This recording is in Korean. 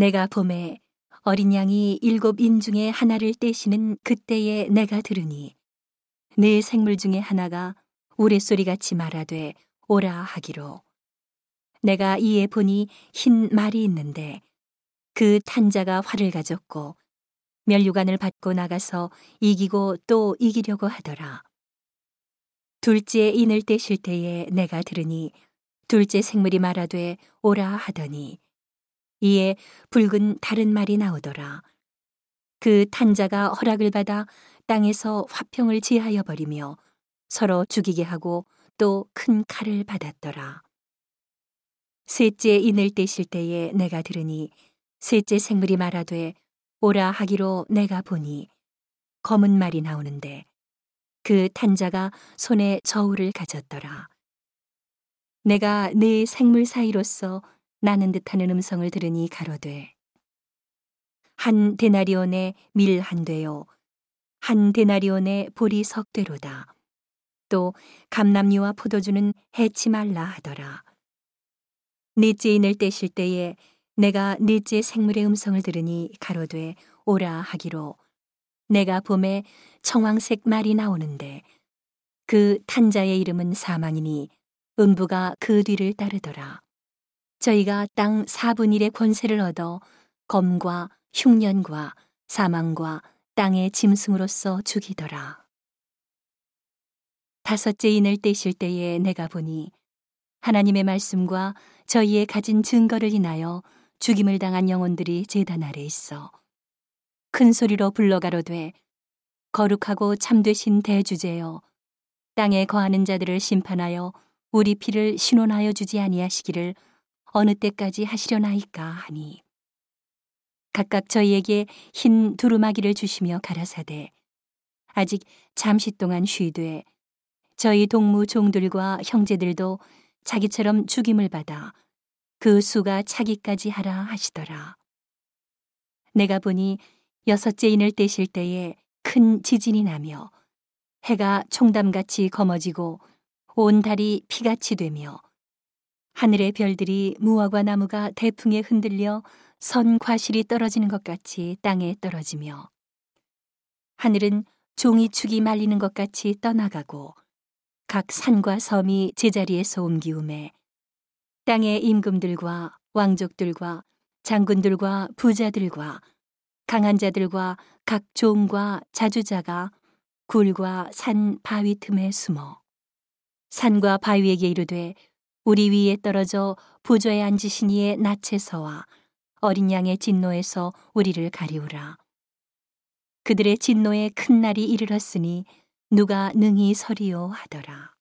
내가 봄에 어린 양이 일곱 인 중에 하나를 떼시는 그때에 내가 들으니 네 생물 중에 하나가 우레소리 같이 말하되 오라 하기로 내가 이에 보니 흰 말이 있는데 그 탄자가 활을 가졌고 멸류관을 받고 나가서 이기고 또 이기려고 하더라. 둘째 인을 떼실 때에 내가 들으니 둘째 생물이 말하되 오라 하더니 이에 붉은 다른 말이 나오더라. 그 탄자가 허락을 받아 땅에서 화평을 지하여 버리며 서로 죽이게 하고 또 큰 칼을 받았더라. 셋째 인을 떼실 때에 내가 들으니 셋째 생물이 말하되 오라 하기로 내가 보니 검은 말이 나오는데 그 탄자가 손에 저울을 가졌더라. 내가 네 생물 사이로서 나는 듯하는 음성을 들으니 가로되 한 데나리온의 밀한 되요. 한 데나리온의 보리 석 되로다. 또 감남류와 포도주는 해치 말라 하더라. 넷째 인을 떼실 때에 내가 넷째 생물의 음성을 들으니 가로되 오라 하기로. 내가 봄에 청황색 말이 나오는데 그 탄자의 이름은 사망이니 음부가 그 뒤를 따르더라. 저희가 땅 4분 1의 권세를 얻어 검과 흉년과 사망과 땅의 짐승으로서 죽이더라. 다섯째 인을 떼실 때에 내가 보니 하나님의 말씀과 저희의 가진 증거를 인하여 죽임을 당한 영혼들이 재단 아래 있어 큰 소리로 불러가로되 거룩하고 참되신 대주제여 땅에 거하는 자들을 심판하여 우리 피를 신원하여 주지 아니하시기를 어느 때까지 하시려나이까 하니 각각 저희에게 흰 두루마기를 주시며 가라사대 아직 잠시 동안 쉬되 저희 동무 종들과 형제들도 자기처럼 죽임을 받아 그 수가 차기까지 하라 하시더라. 내가 보니 여섯째 인을 떼실 때에 큰 지진이 나며 해가 총담같이 검어지고 온 달이 피같이 되며 하늘의 별들이 무화과 나무가 대풍에 흔들려 선 과실이 떨어지는 것 같이 땅에 떨어지며 하늘은 종이축이 말리는 것 같이 떠나가고 각 산과 섬이 제자리에서 옮기움에 땅의 임금들과 왕족들과 장군들과 부자들과 강한 자들과 각 종과 자주자가 굴과 산 바위 틈에 숨어 산과 바위에게 이르되 우리 위에 떨어져 부조에 앉으신 이의 낯에서와 어린 양의 진노에서 우리를 가리우라. 그들의 진노의 큰 날이 이르렀으니 누가 능히 서리요 하더라.